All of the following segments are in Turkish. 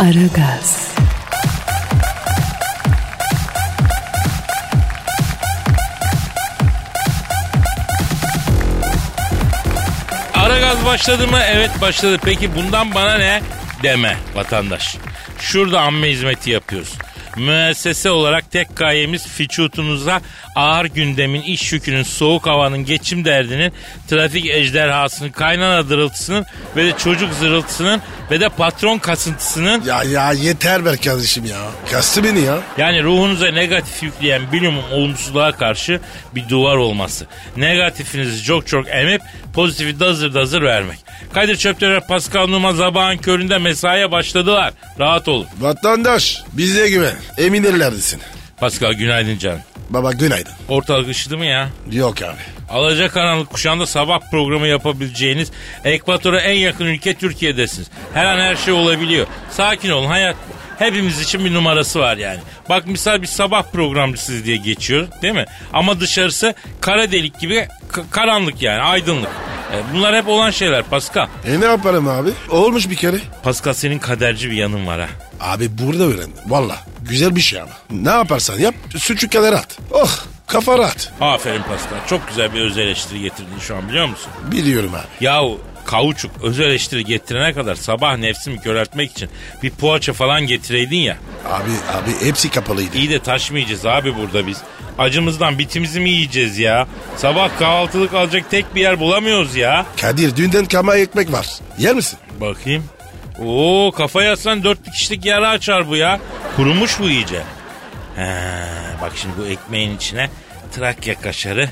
Aragaz, Aragaz başladı mı? Evet başladı. Peki bundan bana ne? Deme vatandaş. Şurada amme hizmeti yapıyoruz. Müessese olarak tek gayemiz fiçutunuza ağır gündemin, iş yükünün, soğuk havanın, geçim derdinin, trafik ejderhasının, kaynana dırıltısının ve de çocuk zırıltısının ve de patron kasıntısının Ya ya yeter be kardeşim ya. Kastı beni ya. yani ruhunuza negatif yükleyen bilimum olumsuzluğa karşı bir duvar olması. Negatifinizi çok çok emip pozitifi dazır dazır vermek. Kadir Çöptemir, Pascal Numa sabahın köründe mesaiye başladılar. Rahat olun. Vatandaş bize güven. Emin ellerdesin. Pascal günaydın canım. Baba günaydın. Ortalık ışıdı mı ya? Yok abi. Alacakaranlık kuşağında sabah programı yapabileceğiniz ekvatora en yakın ülke Türkiye'desiniz. Her an her şey olabiliyor. Sakin olun hayat. Hepimiz için bir numarası var yani. Bak misal bir sabah programcısıyız diye geçiyor değil mi? Ama dışarısı kara delik gibi karanlık yani aydınlık. E, bunlar hep olan şeyler Pascal. E ne yaparım abi? Olmuş bir kere. Pascal senin kaderci bir yanın var ha. Abi burada öğrendim. Valla güzel bir şey ama. Ne yaparsan yap suçu kadar at. Oh kafa rahat. Aferin Pascal. Çok güzel bir öz eleştiri getirdin şu an biliyor musun? Biliyorum abi. Yahu kauçuk öz eleştiri getirene kadar sabah nefsimi köreltmek için bir poğaça falan getireydin ya. Abi abi hepsi kapalıydı. İyi de taşmayacağız abi burada biz. Acımızdan bitimizi mi yiyeceğiz ya? Sabah kahvaltılık alacak tek bir yer bulamıyoruz ya. Kadir dünden kama ekmek var. Yer misin? Bakayım. Oo kafa yatsan dört bir kişilik yara açar bu ya. Kurumuş bu iyice. He, bak şimdi bu ekmeğin içine Trakya kaşarı,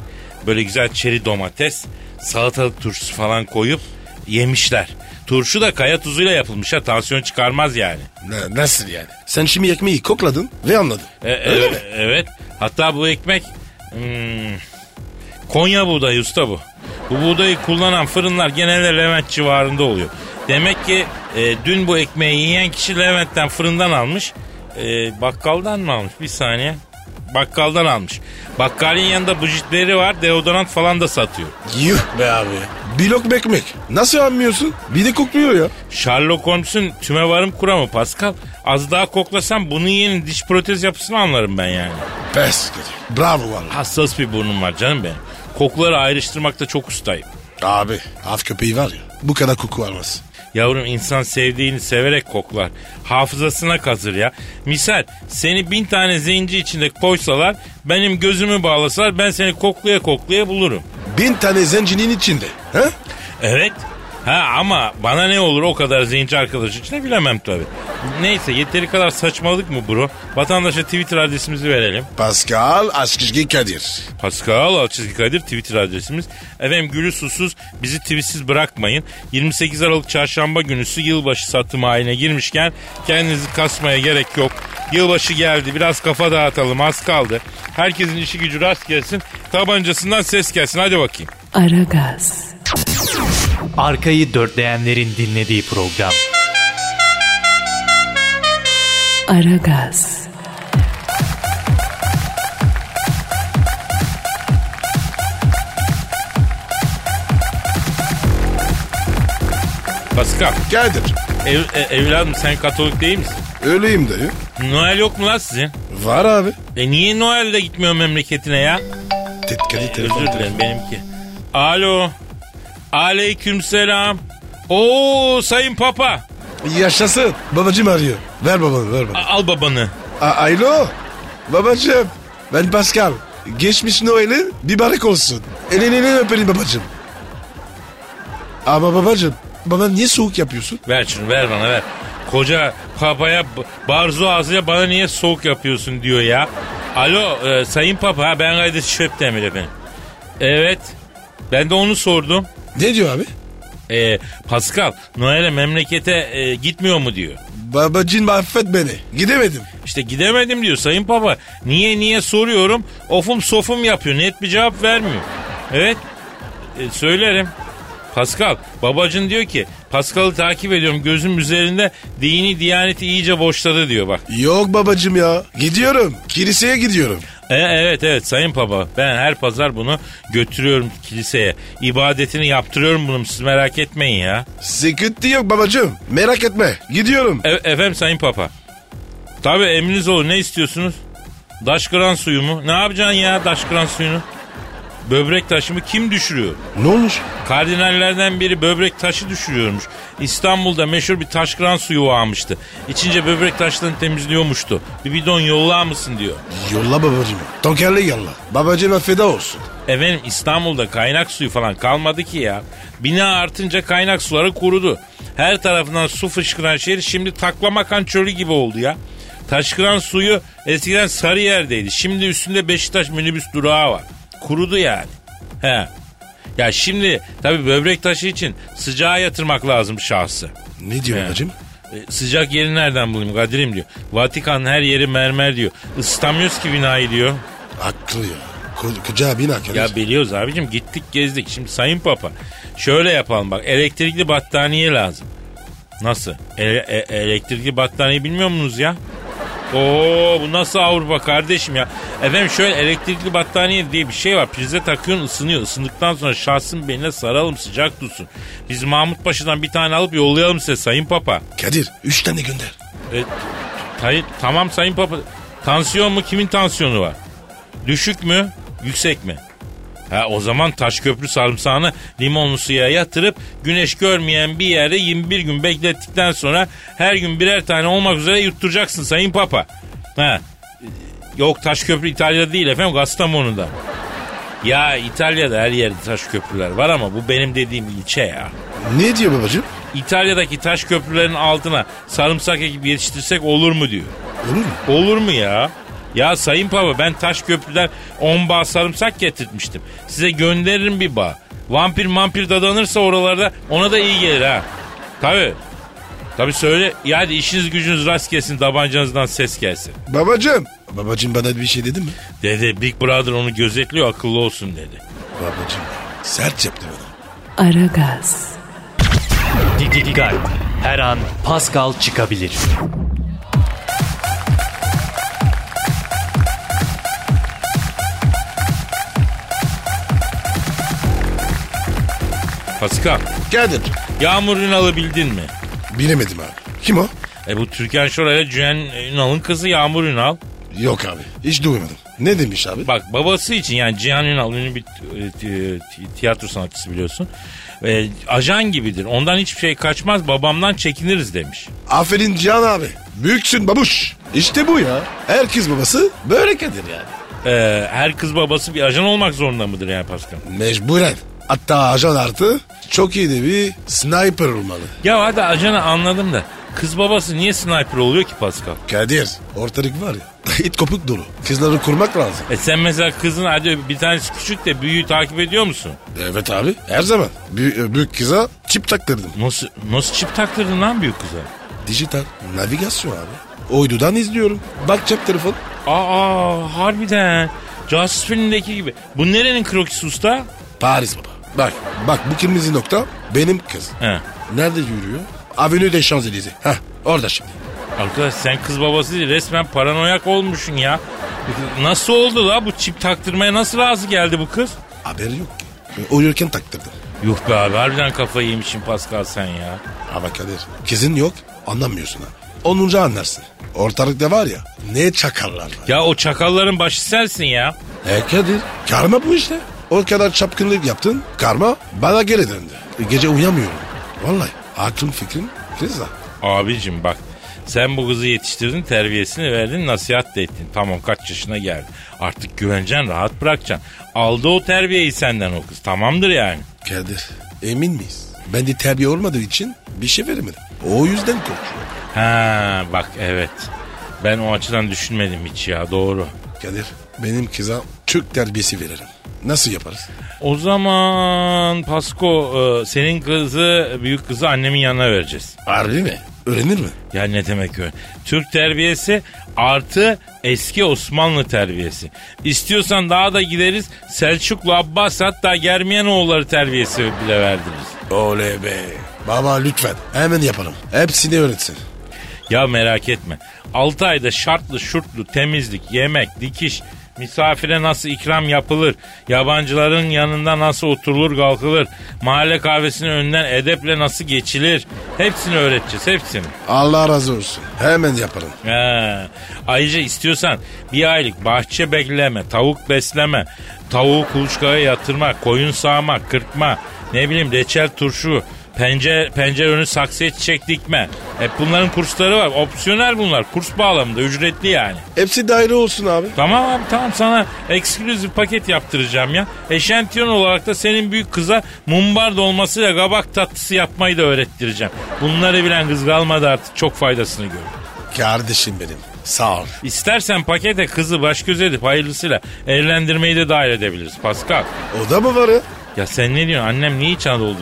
böyle güzel çeri domates, salatalık turşusu falan koyup yemişler. Turşu da kaya tuzuyla yapılmış ha tansiyon çıkarmaz yani. Ne, nasıl yani? Sen şimdi ekmeği kokladın ve anladın. E, Öyle e- mi? Evet. Hatta bu ekmek hmm, Konya buğdayı usta bu. Bu buğdayı kullanan fırınlar genelde Levent civarında oluyor. Demek ki e, dün bu ekmeği yiyen kişi Levent'ten fırından almış. E, bakkaldan mı almış? Bir saniye. Bakkaldan almış. Bakkalin yanında bujitleri var. Deodorant falan da satıyor. Yuh be abi. Bir lokma ekmek. Nasıl anlıyorsun? Bir de kokmuyor ya. Sherlock Holmes'un tümevarım kuramı Pascal. Az daha koklasam bunun yeni diş protez yapısını anlarım ben yani. Pes. Bravo valla. Hassas bir burnum var canım benim. Kokuları ayrıştırmakta çok ustayım. Abi av köpeği var ya. Bu kadar koku almaz. Yavrum insan sevdiğini severek koklar. Hafızasına kazır ya. Misal seni bin tane zenci içinde koysalar benim gözümü bağlasalar ben seni koklaya koklaya bulurum. Bin tane zencinin içinde. He? Evet. Ha ama bana ne olur o kadar zenci arkadaş için bilemem tabii. Neyse yeteri kadar saçmalık mı bro? Vatandaşa Twitter adresimizi verelim. Pascal Askışgi Kadir. Pascal Alçızgi Kadir Twitter adresimiz. Efendim gülü susuz bizi tweetsiz bırakmayın. 28 Aralık çarşamba günüsü yılbaşı satım ayine girmişken kendinizi kasmaya gerek yok. Yılbaşı geldi biraz kafa dağıtalım az kaldı. Herkesin işi gücü rast gelsin. Tabancasından ses gelsin hadi bakayım. Aragaz, Arkayı dörtleyenlerin dinlediği program. Aragaz, Pascal Kadir. ev, e- evladım sen katolik değil misin? Öyleyim dayı. Noel yok mu lan sizin? Var abi. E niye Noel'de gitmiyor memleketine ya? Tet Kadir telefon. Özür dilerim benimki. Alo. Aleyküm selam. Oo sayın papa. Yaşasın. Babacım arıyor. Ver babanı ver bana. A- al babanı. A- Alo. Babacım. Ben Pascal. Geçmiş Noel'in mübarek olsun. Elini öperim babacım. Ama babacım. Baba niye soğuk yapıyorsun? Ver şunu ver bana ver. Koca papaya barzo ağzıyla bana niye soğuk yapıyorsun diyor ya. Alo e, sayın papa ben Kadir Şöptemir efendim. Evet ben de onu sordum. Ne diyor abi? Ee, Pascal Noel'e memlekete e, gitmiyor mu diyor. Babacın affet beni. Gidemedim. İşte gidemedim diyor sayın baba. Niye niye soruyorum. Ofum sofum yapıyor. Net bir cevap vermiyor. Evet. E, söylerim. Pascal babacın diyor ki Pascal'ı takip ediyorum gözüm üzerinde dini diyaneti iyice boşladı diyor bak. Yok babacım ya. Gidiyorum. Kiliseye gidiyorum. E, evet evet sayın baba ben her pazar bunu götürüyorum kiliseye. İbadetini yaptırıyorum bunu siz merak etmeyin ya. Sıkıntı yok babacım. Merak etme. Gidiyorum. E, efendim sayın papa. Tabi emriniz olur ne istiyorsunuz? Daşkıran suyu mu? Ne yapacaksın ya daşkıran suyunu? Böbrek taşımı kim düşürüyor? Ne olmuş? Kardinallerden biri böbrek taşı düşürüyormuş. İstanbul'da meşhur bir taşkıran suyu varmıştı. İçince böbrek taşlarını temizliyormuştu. Bir bidon yollar mısın diyor. Yolla babacım. Tonkerle yolla. Babacım feda olsun. Efendim İstanbul'da kaynak suyu falan kalmadı ki ya. Bina artınca kaynak suları kurudu. Her tarafından su fışkıran şehir şimdi taklamakan çölü gibi oldu ya. Taşkıran suyu eskiden Sarıyer'deydi. Şimdi üstünde Beşiktaş minibüs durağı var. Kurudu yani. He. Ya şimdi tabii böbrek taşı için sıcağa yatırmak lazım şahsı. Ne diyor He. babacım? E, sıcak yeri nereden bulayım Kadir'im diyor. Vatikan her yeri mermer diyor. Isıtamıyoruz ki binayı diyor. Haklı ya. Ko- koca bina Kadir. Ya biliyoruz abicim gittik gezdik. Şimdi Sayın Papa şöyle yapalım bak elektrikli battaniye lazım. Nasıl? E- e- elektrikli battaniye bilmiyor musunuz ya? Oo bu nasıl Avrupa kardeşim ya? Efendim şöyle elektrikli battaniye diye bir şey var. Prize takıyorsun ısınıyor. Isındıktan sonra şahsın beline saralım sıcak tutsun. Biz Mahmut Paşa'dan bir tane alıp yollayalım size Sayın Papa. Kadir üç tane gönder. E, tay- tamam Sayın Papa. Tansiyon mu? Kimin tansiyonu var? Düşük mü? Yüksek mi? Ha o zaman taş köprü sarımsağını limonlu suya yatırıp güneş görmeyen bir yerde 21 gün beklettikten sonra her gün birer tane olmak üzere yutturacaksın Sayın Papa. Ha. Yok taş köprü İtalya'da değil efendim Kastamonu'da. Ya İtalya'da her yerde taş köprüler var ama bu benim dediğim ilçe ya. Ne diyor babacım? İtalya'daki taş köprülerin altına sarımsak ekip yetiştirsek olur mu diyor. Olur mu? Olur mu ya? Ya Sayın Papa ben taş köprüden 10 bağ sarımsak getirtmiştim. Size gönderirim bir bağ. Vampir mampir dadanırsa oralarda ona da iyi gelir ha. Tabi. Tabi söyle. Ya hadi işiniz gücünüz rast gelsin tabancanızdan ses gelsin. Babacım. Babacım bana bir şey dedi mi? Dedi Big Brother onu gözetliyor akıllı olsun dedi. Babacım sert yaptı bana. Aragaz, Dikkat. Her an Pascal çıkabilir. Pascal Kadir. Yağmur Ünal'ı bildin mi? Bilemedim abi. Kim o? E bu Türkan Şoray ile Cüen Ünal'ın kızı Yağmur Ünal. Yok abi. Hiç duymadım. Ne demiş abi? Bak babası için yani Cihan Ünal ünlü bir e, ti- ti- tiyatro sanatçısı biliyorsun. E, ajan gibidir. Ondan hiçbir şey kaçmaz. Babamdan çekiniriz demiş. Aferin Cihan abi. Büyüksün babuş. İşte bu ya. Herkes babası böyle Kadir yani. E, her kız babası bir ajan olmak zorunda mıdır yani Pascal? Mecburen. Hatta ajan artı çok iyi de bir sniper olmalı. Ya hadi ajanı anladım da kız babası niye sniper oluyor ki Pascal? Kadir ortalık var ya it kopuk dolu. Kızları kurmak lazım. E sen mesela kızın hadi bir tanesi küçük de büyüğü takip ediyor musun? Evet abi her zaman. Büyük, büyük kıza çip taktırdım. Nasıl, nasıl çip taktırdın lan büyük kıza? Dijital navigasyon abi. Uydudan izliyorum. Bak cep telefon. Aa harbiden. Casus filmindeki gibi. Bu nerenin krokisi usta? Paris baba. Bak bak bu kırmızı nokta benim kız. He. Nerede yürüyor? Avenue des Champs-Élysées. Heh orada şimdi. Arkadaş sen kız babası değil resmen paranoyak olmuşsun ya. Nasıl oldu la bu çip taktırmaya nasıl razı geldi bu kız? Haberi yok ki. Uyurken taktırdım. Yuh be abi harbiden kafayı yemişsin Pascal sen ya. Ama Kadir kızın yok anlamıyorsun ha. Onunca anlarsın. Ortalıkta var ya ne çakallar var. Ya o çakalların başı sensin ya. E Kadir karma bu işte. O kadar çapkınlık yaptın karma bana geri döndü. E, Gece uyamıyorum. Vallahi aklım fikrim kızla. Abicim bak sen bu kızı yetiştirdin terbiyesini verdin nasihat da ettin. Tamam kaç yaşına geldi. Artık güveneceksin rahat bırakacaksın. Aldı o terbiyeyi senden o kız tamamdır yani. Kadir emin miyiz? Ben de terbiye olmadığı için bir şey veremedim. O yüzden korkuyorum. Ha bak evet. Ben o açıdan düşünmedim hiç ya doğru. Kadir benim kıza Türk terbiyesi veririm. Nasıl yaparız? O zaman Pasko e, senin kızı büyük kızı annemin yanına vereceğiz. Harbi mi? Öğrenir mi? Ya ne demek öyle? Türk terbiyesi artı eski Osmanlı terbiyesi. İstiyorsan daha da gideriz Selçuklu Abbas hatta Germiyanoğulları terbiyesi bile verdiririz. Oley be. Baba lütfen hemen yapalım. Hepsini öğretsin. Ya merak etme. 6 ayda şartlı şurtlu temizlik, yemek, dikiş, misafire nasıl ikram yapılır, yabancıların yanında nasıl oturulur kalkılır, mahalle kahvesinin önünden edeple nasıl geçilir hepsini öğreteceğiz hepsini. Allah razı olsun. Hemen yapalım. He. Ayrıca istiyorsan bir aylık bahçe bekleme, tavuk besleme, tavuğu kuluçkaya yatırma, koyun sağma, kırpma, ne bileyim reçel turşu, pencere, pencere önü saksıya çiçek dikme. Hep bunların kursları var. Opsiyonel bunlar. Kurs bağlamında ücretli yani. Hepsi daire olsun abi. Tamam abi tamam sana ekskluzif paket yaptıracağım ya. Eşantiyon olarak da senin büyük kıza mumbar dolmasıyla kabak tatlısı yapmayı da öğrettireceğim. Bunları bilen kız kalmadı artık çok faydasını gör. Kardeşim benim. Sağ ol. İstersen pakete kızı baş göz edip hayırlısıyla evlendirmeyi de dahil edebiliriz Pascal. O da mı var ya? Ya sen ne diyorsun annem niye İç Anadolu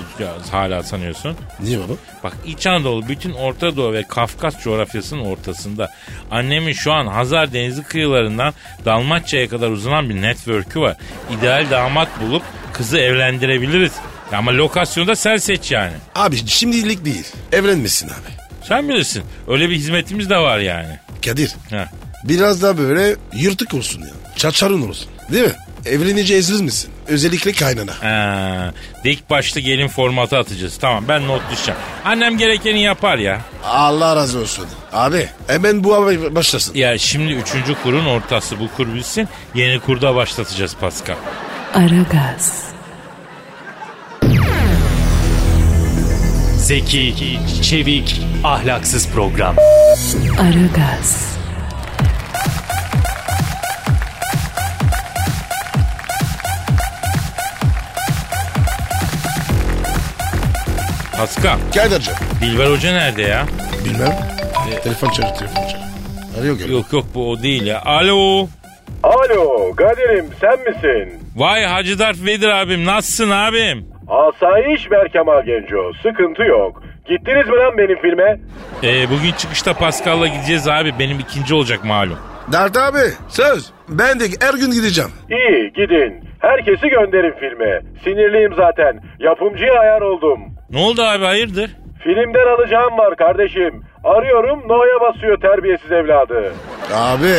hala sanıyorsun? Niye baba? Bak İç Anadolu bütün Orta Doğu ve Kafkas coğrafyasının ortasında. Annemin şu an Hazar Denizi kıyılarından Dalmaçya'ya kadar uzanan bir network'ü var. İdeal damat bulup kızı evlendirebiliriz. Ya Ama lokasyonu da sen seç yani. Abi şimdilik değil. Evlenmesin abi. Sen bilirsin. Öyle bir hizmetimiz de var yani. Kadir Ha. biraz da böyle yırtık olsun ya. Çaçarın olsun. Değil mi? Evlenince eziriz misin? Özellikle kaynana. Ha, dik başlı gelin formatı atacağız. Tamam ben not düşeceğim. Annem gerekeni yapar ya. Allah razı olsun. Abi hemen bu abi başlasın. Ya şimdi üçüncü kurun ortası bu kur bitsin. Yeni kurda başlatacağız Pascal. Aragaz, Zeki, çevik, ahlaksız program. Aragaz, Pascal, Kadir'cim. Dilber Hoca nerede ya? Bilmem. Telefon çalıyor telefon çalıyor. Arıyor galiba. Yok yok bu o değil ya. Alo. Alo Kadir'im sen misin? Vay Hacı Darth Vader abim nasılsın abim? Asayiş Berkemal Genco sıkıntı yok. Gittiniz mi lan benim filme? Ee, bugün çıkışta Pascal'la gideceğiz abi. Benim ikinci olacak malum. Dert abi söz. Ben de her gün gideceğim. İyi gidin. Herkesi gönderin filme. Sinirliyim zaten. Yapımcıya ayar oldum. Ne oldu abi hayırdır? Filmden alacağım var kardeşim. Arıyorum No'ya basıyor terbiyesiz evladı. Abi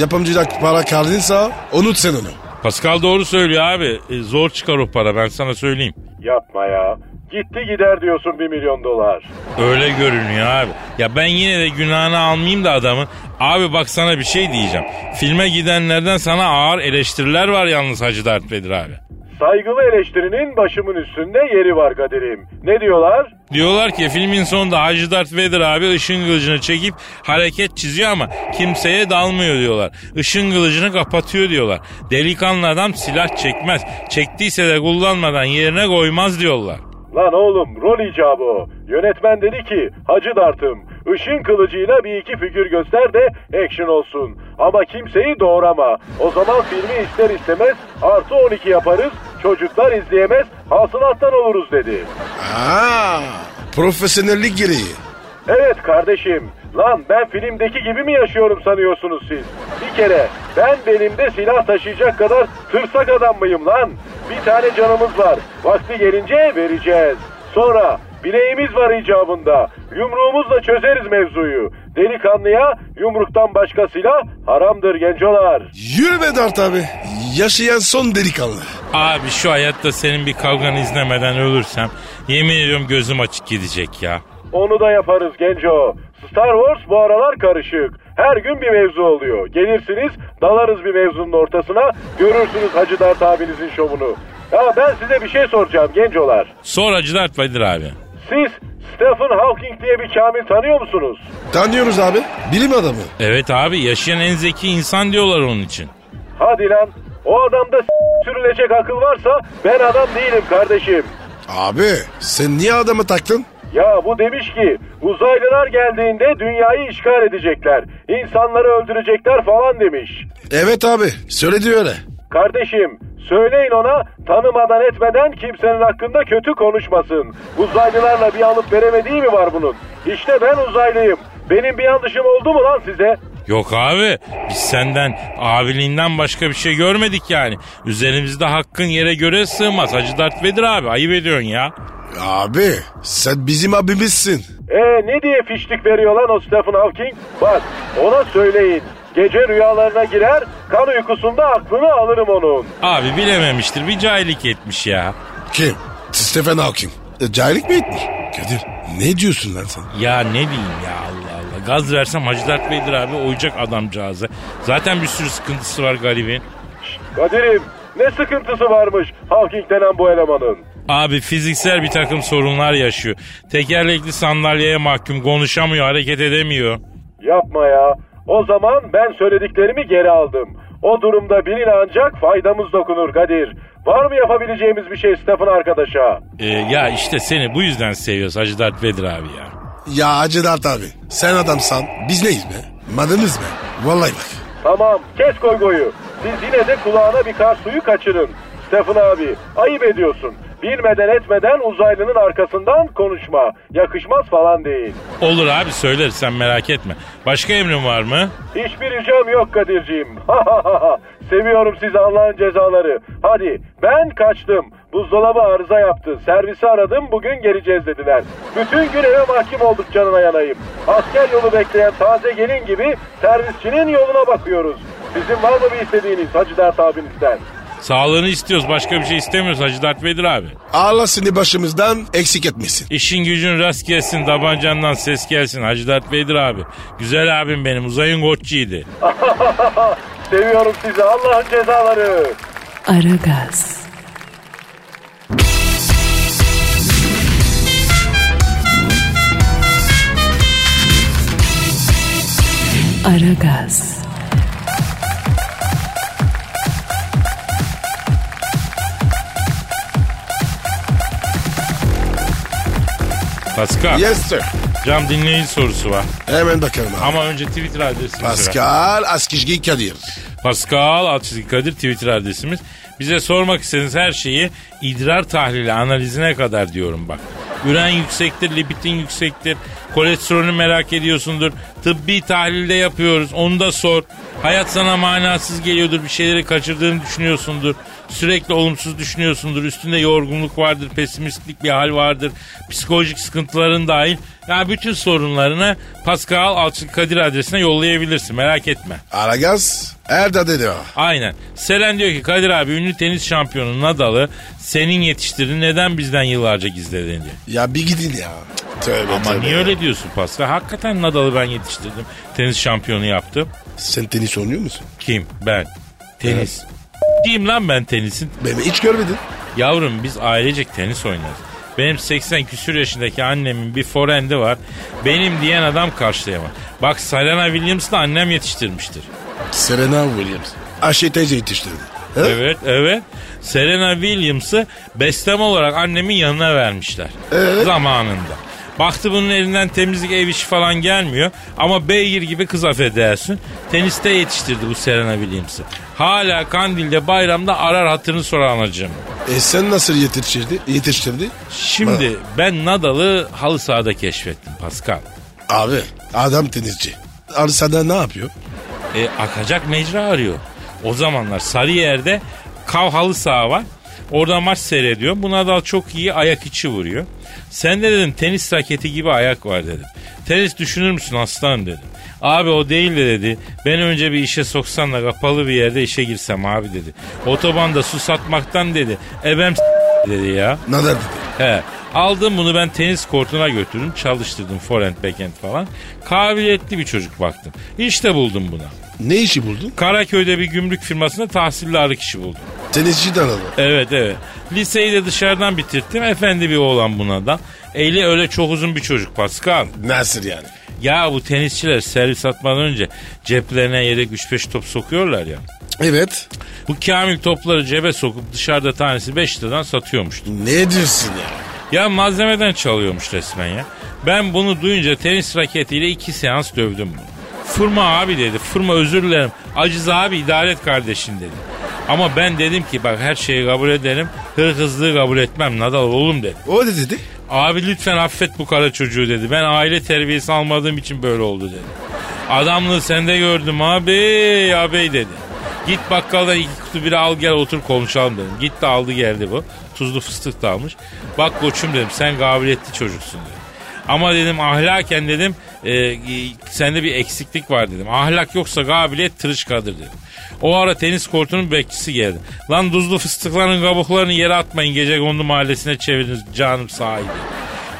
yapımcıda para kaldıysa unut sen onu. Pascal doğru söylüyor abi. E, zor çıkar o para ben sana söyleyeyim. Yapma ya. Gitti gider diyorsun bir milyon dolar. Öyle görünüyor abi. Ya ben yine de günahını almayayım da adamın. Abi bak sana bir şey diyeceğim. Filme gidenlerden sana ağır eleştiriler var yalnız Hacı Dert Vedir abi. Saygılı eleştirinin başımın üstünde yeri var Kadir'im. Ne diyorlar? Diyorlar ki filmin sonunda Hacı Dert Vedir abi ışın kılıcını çekip hareket çiziyor ama kimseye dalmıyor diyorlar. Işın kılıcını kapatıyor diyorlar. Delikanlı adam silah çekmez. Çektiyse de kullanmadan yerine koymaz diyorlar. Lan oğlum rol icabı o. Yönetmen dedi ki Hacı Dart'ım ışın kılıcıyla bir iki figür göster de action olsun. Ama kimseyi doğrama. O zaman filmi ister istemez artı 12 yaparız. Çocuklar izleyemez hasılattan oluruz dedi. Aa, profesyonellik gereği. Evet kardeşim. Lan ben filmdeki gibi mi yaşıyorum sanıyorsunuz siz? Bir kere ben belimde silah taşıyacak kadar tırsak adam mıyım lan? Bir tane canımız var. Vakti gelince vereceğiz. Sonra bileğimiz var icabında. Yumruğumuzla çözeriz mevzuyu. Delikanlıya yumruktan başka silah haramdır gencolar. Yürü be Dert abi. Yaşayan son delikanlı. Abi şu hayatta senin bir kavganı izlemeden ölürsem yemin ediyorum gözüm açık gidecek ya. Onu da yaparız genco. Star Wars bu aralar karışık. Her gün bir mevzu oluyor. Gelirsiniz dalarız bir mevzunun ortasına. Görürsünüz Hacı Dert abinizin şovunu. Ya ben size bir şey soracağım gencolar. Sor Hacı Dert Vedir abi. Siz Stephen Hawking diye bir kamil tanıyor musunuz? Tanıyoruz abi. Bilim adamı. Evet abi yaşayan en zeki insan diyorlar onun için. Hadi lan. O adamda sürülecek akıl varsa ben adam değilim kardeşim. Abi sen niye adamı taktın? Ya bu demiş ki uzaylılar geldiğinde dünyayı işgal edecekler. İnsanları öldürecekler falan demiş. Evet abi söyledi öyle. Kardeşim Söyleyin ona tanımadan etmeden kimsenin hakkında kötü konuşmasın. Uzaylılarla bir alıp veremediği mi var bunun? İşte ben uzaylıyım. Benim bir yanlışım oldu mu lan size? Yok abi biz senden abiliğinden başka bir şey görmedik yani. Üzerimizde hakkın yere göre sığmaz. Hacı Dert Vedir abi ayıp ediyorsun ya. Abi sen bizim abimizsin. E ne diye fişlik veriyor lan o Stephen Hawking? Bak ona söyleyin. Gece rüyalarına girer, kan uykusunda aklını alırım onun. Abi bilememiştir bir cahillik etmiş ya. Kim? Stephen Hawking. E, cahillik mi etmiş? Kadir ne diyorsun lan sen? Ya ne diyeyim ya Allah Allah. Gaz versem Hacı Dert Vedir abi oyacak adamcağızı. Zaten bir sürü sıkıntısı var garibin. Kadir'im ne sıkıntısı varmış Hawking denen bu elemanın. Abi fiziksel bir takım sorunlar yaşıyor. Tekerlekli sandalyeye mahkum konuşamıyor hareket edemiyor. Yapma ya. O zaman ben söylediklerimi geri aldım. O durumda birine ancak faydamız dokunur Kadir. Var mı yapabileceğimiz bir şey Stephen arkadaşa? Ee, ya işte seni bu yüzden seviyoruz Hacı Dert Vedir abi ya. Ya Hacı Dert abi sen adamsan biz neyiz be? Madınız be? Vallahi bak. Tamam kes koygoyu. Siz yine de kulağına bir kar suyu kaçırın. Stephen abi ayıp ediyorsun. Bilmeden etmeden uzaylının arkasından konuşma. Yakışmaz falan değil. Olur abi söyleriz sen merak etme. Başka emrin var mı? Hiçbir ricam yok Kadir'ciğim. Seviyorum sizi Allah'ın cezaları. Hadi ben kaçtım. Buzdolabı arıza yaptı. Servisi aradım bugün geleceğiz dediler. Bütün gün eve mahkum olduk canına yanayım. Asker yolu bekleyen taze gelin gibi servisçinin yoluna bakıyoruz. Sizin var mı bir istediğiniz Hacı Dert abinizden? Sağlığını istiyoruz başka bir şey istemiyoruz Hacı Dert Vedir abi. Allah seni başımızdan eksik etmesin. İşin gücün rast gelsin tabancandan ses gelsin Hacı Dert Vedir abi. Güzel abim benim uzayın koççuydu. Seviyorum sizi Allah'ın cezaları. Aragaz, Aragaz, Pascal Yes sir. cam dinleyici sorusu var. Hemen bakalım abi. Ama önce Twitter adresimiz var. Pascal Askizgi Kadir. Pascal Altçizgi Kadir Twitter adresimiz. Bize sormak istediğiniz her şeyi idrar tahlili analizine kadar diyorum bak. Üren yüksektir, lipidin yüksektir, kolesterolünü merak ediyorsundur. Tıbbi tahlilde yapıyoruz, onu da sor. Hayat sana manasız geliyordur, bir şeyleri kaçırdığını düşünüyorsundur. Sürekli olumsuz düşünüyorsundur, üstünde yorgunluk vardır, pesimistlik bir hal vardır. Psikolojik sıkıntıların dahil. Yani bütün sorunlarını Pascal Altçizgi Kadir adresine yollayabilirsin, merak etme. Aragaz Erda dedi o. Aynen. Selen diyor ki Kadir abi ünlü tenis şampiyonu Nadal'ı senin yetiştirdiğin neden bizden yıllarca gizledin diye. Ya bir gidin ya. Tövbe Ama tövbe. niye öyle diyorsun Pascal? Hakikaten Nadal'ı ben yetiştirdim. Tenis şampiyonu yaptım. Sen tenis oynuyor musun? Kim? Ben. Tenis. Diyeyim lan ben tenisin. Beni hiç görmedin. Yavrum biz ailecek tenis oynarız. Benim 80 küsür yaşındaki annemin bir forendi var. Benim diyen adam karşılayamaz. Bak Serena Williams'la annem yetiştirmiştir. Serena Williams. Ayşe teyze yetiştirdi. He? Evet evet. Serena Williams'ı besleme olarak annemin yanına vermişler. Zamanında. Baktı bunun elinden temizlik ev işi falan gelmiyor. Ama beygir gibi kız affedersin. Teniste yetiştirdi bu Serena Williams'ı. Hala Kandil'de bayramda arar hatırını sorar anacığım. E sen nasıl yetiştirdi? Yetiştirdi? Şimdi ben Nadal'ı halı sahada keşfettim Pascal. Abi adam tenisçi. Arsada ne yapıyor? E, akacak mecra arıyor. O zamanlar Sarıyer'de kav halı saha var. Orada maç seyrediyor. Bu Nadal çok iyi ayak içi vuruyor. Sen de dedim tenis raketi gibi ayak var dedim. Tenis düşünür müsün aslanım dedim. Abi o değil de dedi. Ben önce bir işe soksan da kapalı bir yerde işe girsem abi dedi. Otobanda su satmaktan dedi. Ebem dedi ya. Nadal dedi. He. Aldım bunu ben tenis kortuna götürdüm. Çalıştırdım forehand backhand falan. Kabiliyetli bir çocuk baktım. İşte buldum buna. Ne işi buldun? Karaköy'de bir gümrük firmasında tahsilli arı kişi buldum. Tenisçi de alalım. Evet evet. Liseyi de dışarıdan bitirttim. Efendi bir oğlan buna da. Eli öyle çok uzun bir çocuk Pascal. Nasıl yani? Ya bu tenisçiler servis atmadan önce ceplerine yedek 3-5 top sokuyorlar ya. Evet. Bu Kamil topları cebe sokup dışarıda tanesi 5 liradan satıyormuş. Ne diyorsun ya? Ya malzemeden çalıyormuş resmen ya. Ben bunu duyunca tenis raketiyle iki seans dövdüm bunu. Fırma abi dedi. Fırma özür dilerim. Aciz abi idare et kardeşim dedi. Ama ben dedim ki bak her şeyi kabul ederim. Hırkızlığı kabul etmem Nadal oğlum dedi. O ne dedi? Abi lütfen affet bu kara çocuğu dedi. Ben aile terbiyesi almadığım için böyle oldu dedi. Adamlığı sende gördüm abi ağabey dedi. Git bakkaldan iki kutu biri al gel otur konuşalım dedim. Gitti aldı geldi bu. Tuzlu fıstık da almış. Bak koçum dedim sen kabiliyetli çocuksun dedim. Ama dedim ahlaken dedim e, e, sende bir eksiklik var dedim. Ahlak yoksa kabiliyet tırışkadır dedim. O ara tenis kortunun bekçisi geldi. Lan tuzlu fıstıkların kabuklarını yere atmayın gece kondu mahallesine çevirdiniz canım sahibi.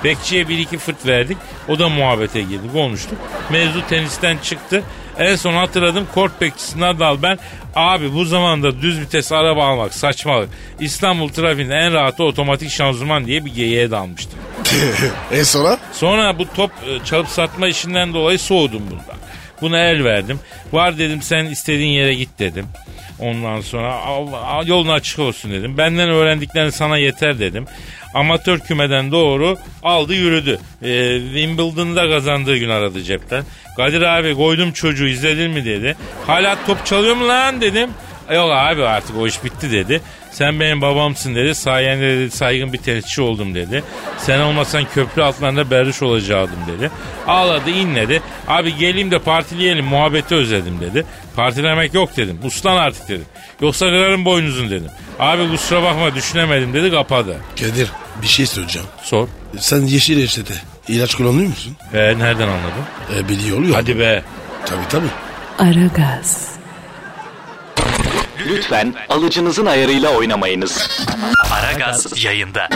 Bekçiye bir iki fırt verdik. O da muhabbete girdi. Konuştuk. Mevzu tenisten çıktı. En son hatırladım kort bekçisi Nadal ben. Abi bu zamanda düz vites araba almak saçmalık. İstanbul trafiğinde en rahatı otomatik şanzıman diye bir geyiğe dalmıştım. e sonra? Sonra bu top e, çalıp satma işinden dolayı soğudum bundan. Buna el verdim. Var dedim sen istediğin yere git dedim. Ondan sonra Allah, al- yolun açık olsun dedim. Benden öğrendiklerin sana yeter dedim. Amatör kümeden doğru aldı yürüdü. Ee, Wimbledon'da kazandığı gün aradı cepten. Kadir abi koydum çocuğu izledin mi dedi. Hala top çalıyor mu lan dedim. Yok abi artık o iş bitti dedi. Sen benim babamsın dedi. Sayende dedi saygın bir tenisçi oldum dedi. Sen olmasan köprü altlarında berriş olacaktım dedi. Ağladı inledi. Abi geleyim de partileyelim muhabbeti özledim dedi. Partilemek yok dedim. Uslan artık dedim. Yoksa kırarım boynuzun dedim. Abi kusura bakma düşünemedim dedi kapadı. Kadir bir şey söyleyeceğim. Sor. Sen yeşil reçete ilaç kullanıyor musun? E, nereden anladın? E, biliyor ya. Hadi be. Tabii tabii. Aragaz, Lütfen alıcınızın ayarıyla oynamayınız. Aragaz yayında.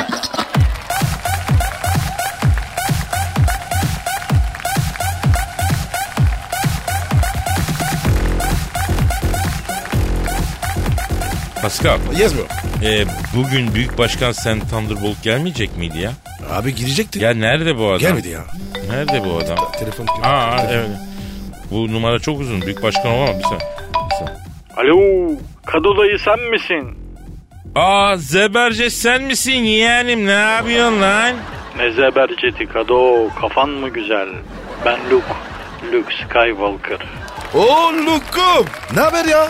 Pascal. Yes bro. e, bugün Büyük Başkan Sen Thunderbolt gelmeyecek miydi ya? Abi gidecekti. Ya nerede bu adam? Gelmedi ya. Nerede bu adam? Telefon. Aa evet. Bu numara çok uzun. Büyük başkan olamam. Bir saniye. Bir saniye. Alo, Kado dayı sen misin? Aa Zeberce sen misin yeğenim? Ne yapıyorsun lan? Ne zeberceti Kado, kafan mı güzel? Ben Luke, Luke Skywalker. Oo Lukum. Ne haber ya?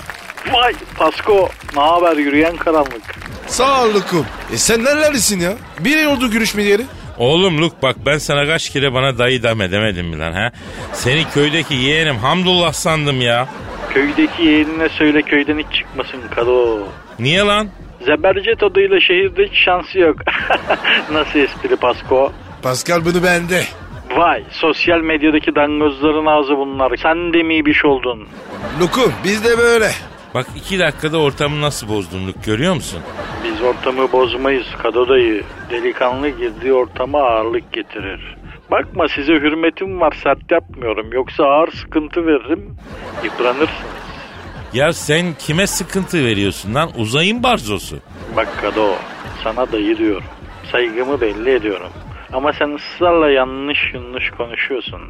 Vay Pasko, ne haber yürüyen karanlık? Sağ ol Lukum. E sen nerelerdesin ya? Bir oldu görüşme yeri. Oğlum Luke bak ben sana kaç kere bana dayı deme demedim mi lan ha? Seni köydeki yeğenim Hamdullah sandım ya. Köydeki yeğenine söyle köyden hiç çıkmasın Kado. Niye lan? Zebercet adıyla şehirde hiç şansı yok. Nasıl espri Pasko? Pascal bunu bende. Vay sosyal medyadaki dangozların ağzı bunlar. Sen de mi ibiş oldun? Lukum biz de böyle. Bak iki dakikada ortamı nasıl bozdun Luke görüyor musun? Biz ortamı bozmayız Kado dayı. Delikanlı girdiği ortama ağırlık getirir. Bakma size hürmetim var sert yapmıyorum. Yoksa ağır sıkıntı veririm. Yıpranırsınız. Ya sen kime sıkıntı veriyorsun lan? Uzayın barzosu. Bak Kado sana dayı diyorum. Saygımı belli ediyorum. Ama sen ısrarla yanlış yanlış konuşuyorsun.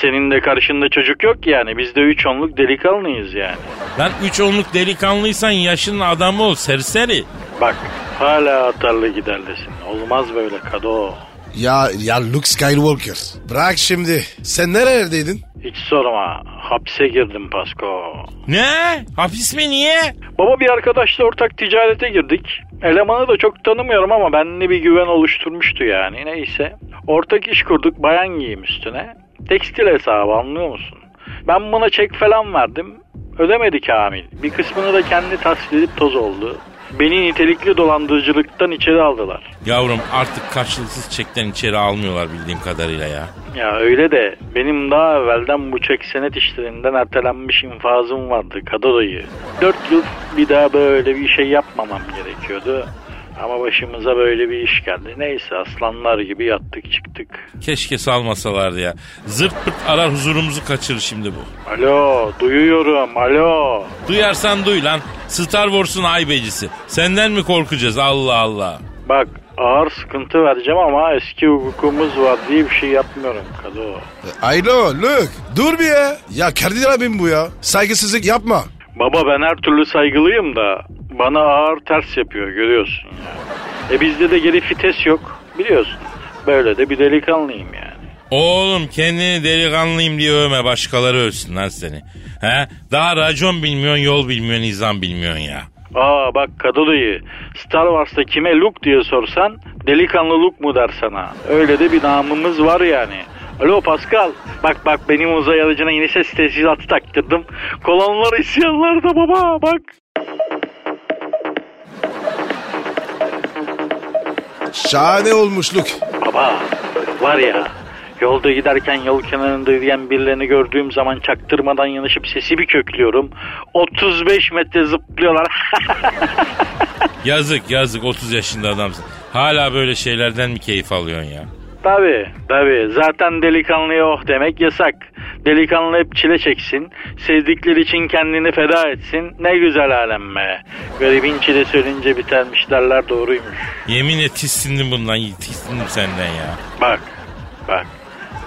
Senin de karşında çocuk yok yani. Biz de üç onluk delikanlıyız yani. Lan üç onluk delikanlıysan yaşının adamı ol serseri. Bak hala atarlı giderlesin. Olmaz böyle Kado. Ya ya Luke Skywalker. Bırak şimdi. Sen nerelerdeydin? Hiç sorma. Hapse girdim Pasko. Ne? Hapis mi niye? Baba bir arkadaşla ortak ticarete girdik. Elemanı da çok tanımıyorum ama benimle bir güven oluşturmuştu yani. Neyse. Ortak iş kurduk bayan giyim üstüne. Tekstil hesabı anlıyor musun? Ben buna çek falan verdim. Ödemedi Kamil. Bir kısmını da kendi tahsil edip toz oldu. Beni nitelikli dolandırıcılıktan içeri aldılar. Yavrum artık karşılıksız çekten içeri almıyorlar bildiğim kadarıyla ya. Ya öyle de benim daha evvelden bu çek senet işlerinden ertelenmiş infazım vardı Kadolayı. Dört yıl bir daha böyle bir şey yapmamam gerekiyordu. Ama başımıza böyle bir iş geldi. Neyse aslanlar gibi yattık çıktık. Keşke salmasalardı ya. Zırt pırt arar huzurumuzu kaçırır şimdi bu. Alo duyuyorum alo. Duyarsan duy lan. Star Wars'un aybecisi. Senden mi korkacağız Allah Allah. Bak ağır sıkıntı vereceğim ama eski hukukumuz var diye bir şey yapmıyorum Kado. Alo Luke. Dur bir ya. Ya Kadir abim bu ya. Saygısızlık yapma. Baba ben her türlü saygılıyım da bana ağır ters yapıyor görüyorsun ya. E bizde de geri fites yok biliyorsun. Böyle de bir delikanlıyım yani. Oğlum kendini delikanlıyım diye övme başkaları ölsün lan seni. He? Daha racon bilmiyorsun yol bilmiyorsun nizam bilmiyorsun ya. Aa bak Kadılayı Star Wars'ta kime Luke diye sorsan delikanlı Luke mu der sana. Öyle de bir namımız var yani. Alo Pascal. Bak bak benim uzay aracına yeni ses teçhizatı taktırdım. Kolonlar isyanlarda baba bak. Şahane olmuşluk. Baba var ya yolda giderken yol kenarında yürüyen birilerini gördüğüm zaman çaktırmadan yanaşıp sesi bir köklüyorum. 35 metre zıplıyorlar. Yazık yazık 30 yaşında adamsın. Hala böyle şeylerden mi keyif alıyorsun ya? Tabi tabi zaten delikanlıya oh demek yasak. Delikanlı hep çile çeksin. Sevdikleri için kendini feda etsin. Ne güzel alem be. Garibin çilesi ölünce bitermiş derler doğruymuş. Yemin et tissindim bundan tissindim senden ya. Bak bak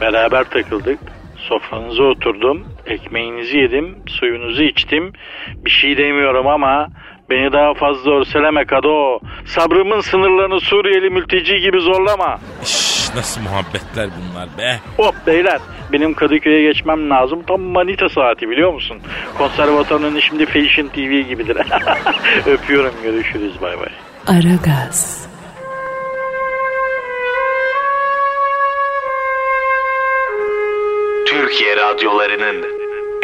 beraber takıldık. Sofranıza oturdum. Ekmeğinizi yedim. Suyunuzu içtim. Bir şey demiyorum ama beni daha fazla örseleme Kado. Sabrımın sınırlarını Suriyeli mülteci gibi zorlama. Nasıl muhabbetler bunlar be. Hop beyler benim Kadıköy'e geçmem lazım. Tam manita saati biliyor musun? Konservatörün şimdi Fashion TV gibidir. Öpüyorum görüşürüz bay bay. Aragaz, Türkiye radyolarının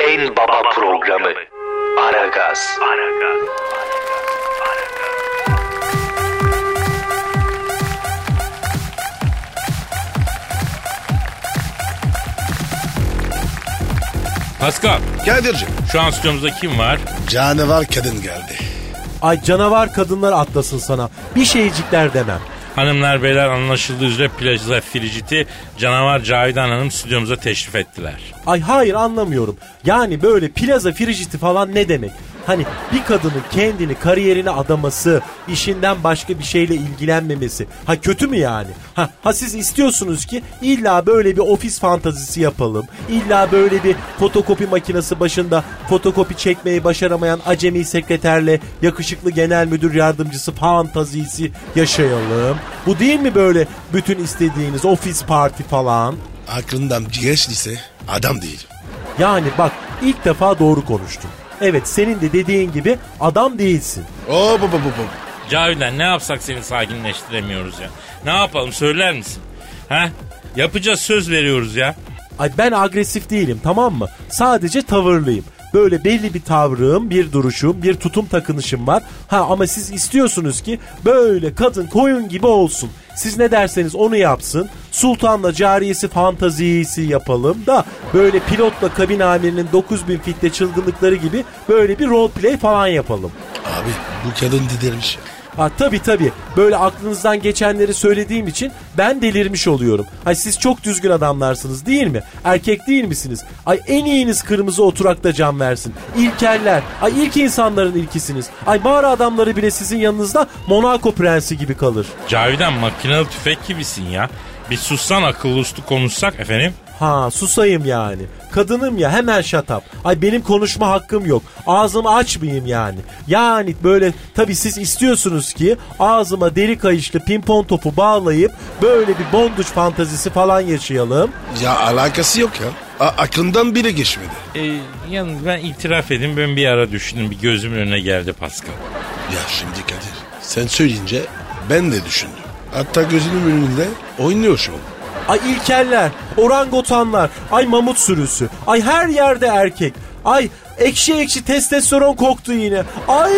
en baba programı Aragaz. Pascal Kadir'cim şu an stüdyomuzda kim var? canavar kadın geldi. Ay canavar kadınlar atlasın sana. Bir şeycikler demem. Hanımlar beyler anlaşıldığı üzere Plaza Frigid'i canavar Cavidan Hanım stüdyomuza teşrif ettiler. Ay hayır anlamıyorum. Yani böyle plaza frijiti falan ne demek? Hani bir kadının kendini kariyerine adaması, işinden başka bir şeyle ilgilenmemesi. Ha kötü mü yani? Ha, ha siz istiyorsunuz ki illa böyle bir ofis fantazisi yapalım. İlla böyle bir fotokopi makinesi başında fotokopi çekmeyi başaramayan acemi sekreterle yakışıklı genel müdür yardımcısı fantazisi yaşayalım. Bu değil mi böyle bütün istediğiniz ofis parti falan? Aklından geçtiyse adam değil. Yani bak ilk defa doğru konuştun. Evet senin de dediğin gibi adam değilsin. Oo bu bu bu bu. Cavidan ne yapsak seni sakinleştiremiyoruz ya. Ne yapalım söyler misin? Ha? Yapacağız söz veriyoruz ya. Ay ben agresif değilim tamam mı? Sadece tavırlıyım. Böyle belli bir tavrım, bir duruşum, bir tutum takınışım var. Ha ama siz istiyorsunuz ki böyle kadın koyun gibi olsun. Siz ne derseniz onu yapsın. Sultanla cariyesi fantazisi yapalım da böyle pilotla kabin amirinin 9000 fitte çılgınlıkları gibi böyle bir role play falan yapalım. Abi bu kadın delirmiş. Ha tabii tabii. Böyle aklınızdan geçenleri söylediğim için ben delirmiş oluyorum. Ay siz çok düzgün adamlarsınız değil mi? Erkek değil misiniz? Ay en iyiniz kırmızı oturakta can versin. İlkeller. Ay ilk insanların ilkisiniz. Ay mağara adamları bile sizin yanınızda Monaco prensi gibi kalır. Cavidan makinalı tüfek gibisin ya. Bir sussan akıllı uslu konuşsak efendim. Ha susayım yani. Kadınım ya hemen shut up. Ay benim konuşma hakkım yok. Ağzımı açmayayım yani. Yani böyle tabii siz istiyorsunuz ki ağzıma deri kayışlı pimpon topu bağlayıp böyle bir bonduç fantazisi falan yaşayalım. Ya alakası yok ya. A- aklından bile geçmedi. Ee, yalnız ben itiraf edeyim ben bir ara düşündüm. Bir gözümün önüne geldi Pascal. Ya şimdi Kadir sen söyleyince ben de düşündüm. Hatta gözünün önünde oynuyor şu an. Ay ilkeller, orangotanlar, ay mamut sürüsü, ay her yerde erkek. Ay ekşi ekşi testosteron koktu yine. Ay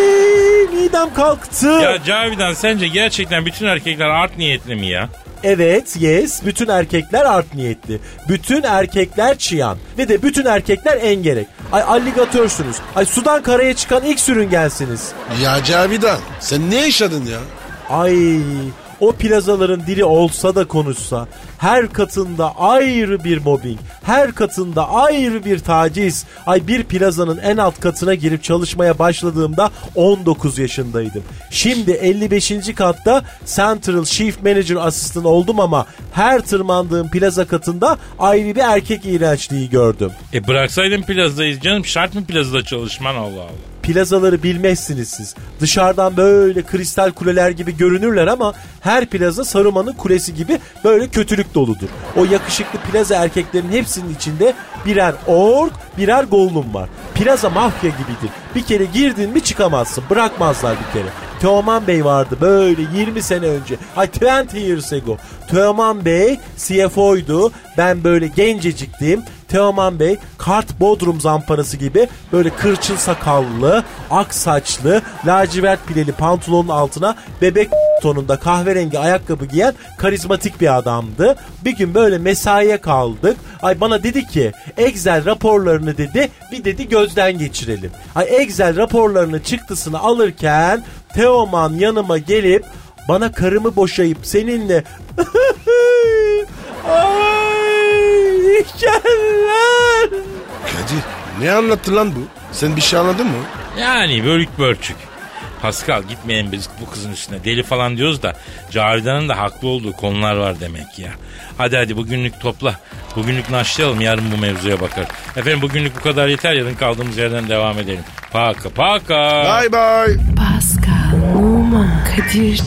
midem kalktı. Ya Cavidan sence gerçekten bütün erkekler art niyetli mi ya? Evet, yes. Bütün erkekler art niyetli. Bütün erkekler çiyan. Ve de bütün erkekler engerek. Ay alligatörsünüz. Ay sudan karaya çıkan ilk sürüngensiniz. Ya Cavidan sen ne yaşadın ya? Ay o plazaların dili olsa da konuşsa her katında ayrı bir mobbing, her katında ayrı bir taciz. Ay bir plazanın en alt katına girip çalışmaya başladığımda 19 yaşındaydım. Şimdi 55. katta Central Chief Manager Asistan oldum ama her tırmandığım plaza katında ayrı bir erkek iğrençliği gördüm. E bıraksaydın plazadayız canım şart mı plazada çalışman Allah Allah. Plazaları bilmezsiniz siz. Dışarıdan böyle kristal kuleler gibi görünürler ama her plaza Saruman'ın kulesi gibi böyle kötülük doludur. O yakışıklı plaza erkeklerin hepsinin içinde birer ork, birer gollum var. plaza mafya gibidir. Bir kere girdin mi çıkamazsın. Bırakmazlar bir kere. Teoman Bey vardı böyle 20 sene önce. Ay 20 years ago. Teoman Bey CFO'ydu. Ben böyle genceciktim. Teoman Bey kart bodrum zamparası gibi böyle kırçıl sakallı, ak saçlı, lacivert pileli pantolonun altına bebek tonunda kahverengi ayakkabı giyen karizmatik bir adamdı. Bir gün böyle mesaiye kaldık. Ay bana dedi ki Excel raporlarını dedi bir dedi gözden geçirelim. Ay Excel raporlarını çıktısını alırken Teoman yanıma gelip bana karımı boşayıp seninle Ay gel Kadir ne anlattı lan bu? Sen bir şey anladın mı? Yani bölük bölçük. Pascal gitmeyin biz bu kızın üstüne. Deli falan diyoruz da Cavidan'ın da haklı olduğu konular var demek ya. Hadi hadi bugünlük topla. Bugünlük naşlayalım yarın bu mevzuya bakar. Efendim bugünlük bu kadar yeter yarın kaldığımız yerden devam edelim. Paka paka. Bye bye. Pascal, Oman, Kadir çok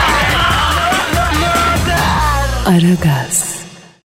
Aragaz.